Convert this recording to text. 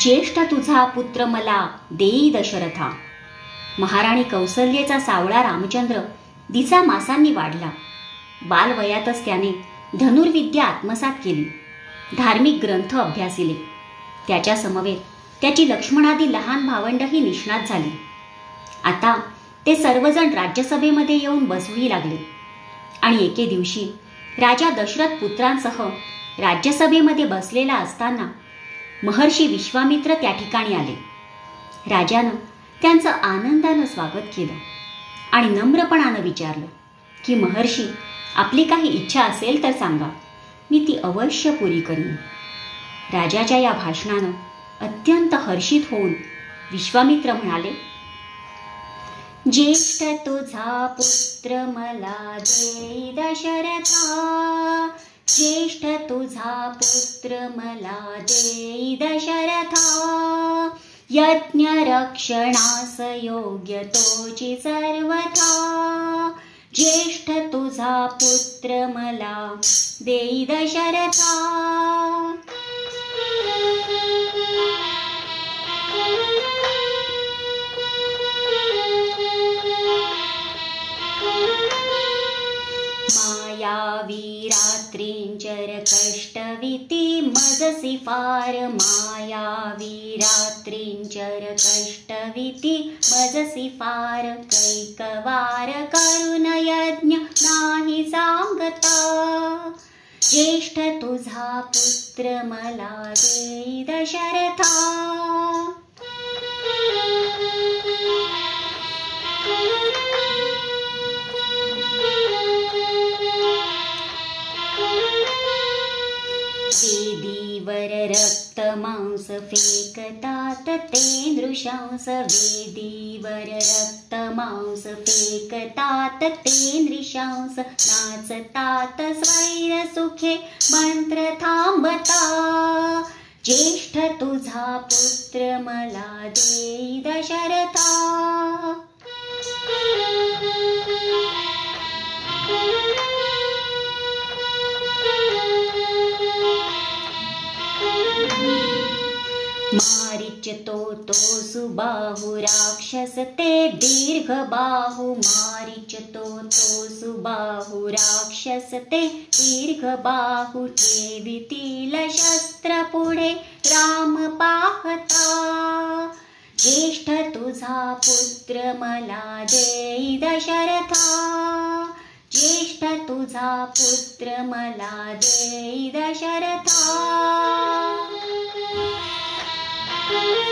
ज्येष्ठ तुझा पुत्र मला देई दशरथा. महाराणी कौसल्येचा सावळा रामचंद्र दिसा मासांनी वाढला. बालवयातच त्याने धनुर्विद्या आत्मसात केली. धार्मिक ग्रंथ अभ्यासिले. त्याच्या समवेत त्याची लक्ष्मणादी लहान भावंडही निष्णात झाली. आता ते सर्वजण राज्यसभेमध्ये येऊन बसूही लागले. आणि एके दिवशी राजा दशरथ पुत्रांसह राज्यसभेमध्ये बसलेला असताना महर्षी विश्वामित्र त्या ठिकाणी आले. राजानं त्यांचं आनंदानं स्वागत केलं आणि नम्रपणानं विचारलं की महर्षी आपली काही इच्छा असेल तर सांगा. मी ती अवश्य पुरी करीन. राजाच्या या भाषणानं अत्यंत हर्षित होऊन विश्वामित्र म्हणाले ज्येष्ठ तुझा पुत्र मला दे दशरथा ज्येष्ठ तुझा पुत्र मला देई दशरथा यज्ञ रक्षणास योग्य तोची सर्वथा. ज्येष्ठ तुझा पुत्र मला देई दशरथा मायावी माया वीरात्रिं चरकष्टविति मज सिफार माया वीरात्रिंजरकष्टविति मज सिफारकैकवार करुणयज्ञ नाहि साङ्गता। ज्येष्ठतुजा पुत्रमलादेशरथा धीवर ते नृशंस फेकता ते नृशंस नाचतात स्वैरसुखे मांस फेकता तत्ते दृशंस नाचता तस्वैर सुखे दशरथा। मारिचतो तो सुबाहु राक्षस ते दीर्घ बाहु मारिचतो तो तो सुबाहु राक्षस ते दीर्घ बाहु ठेवितील शस्त्र पुढे राम पाहता ज्येष्ठ तुझा पुत्र मला देई दशरथा ज्येष्ठ तुझा पुत्र मला देई दशरथा। Thank you.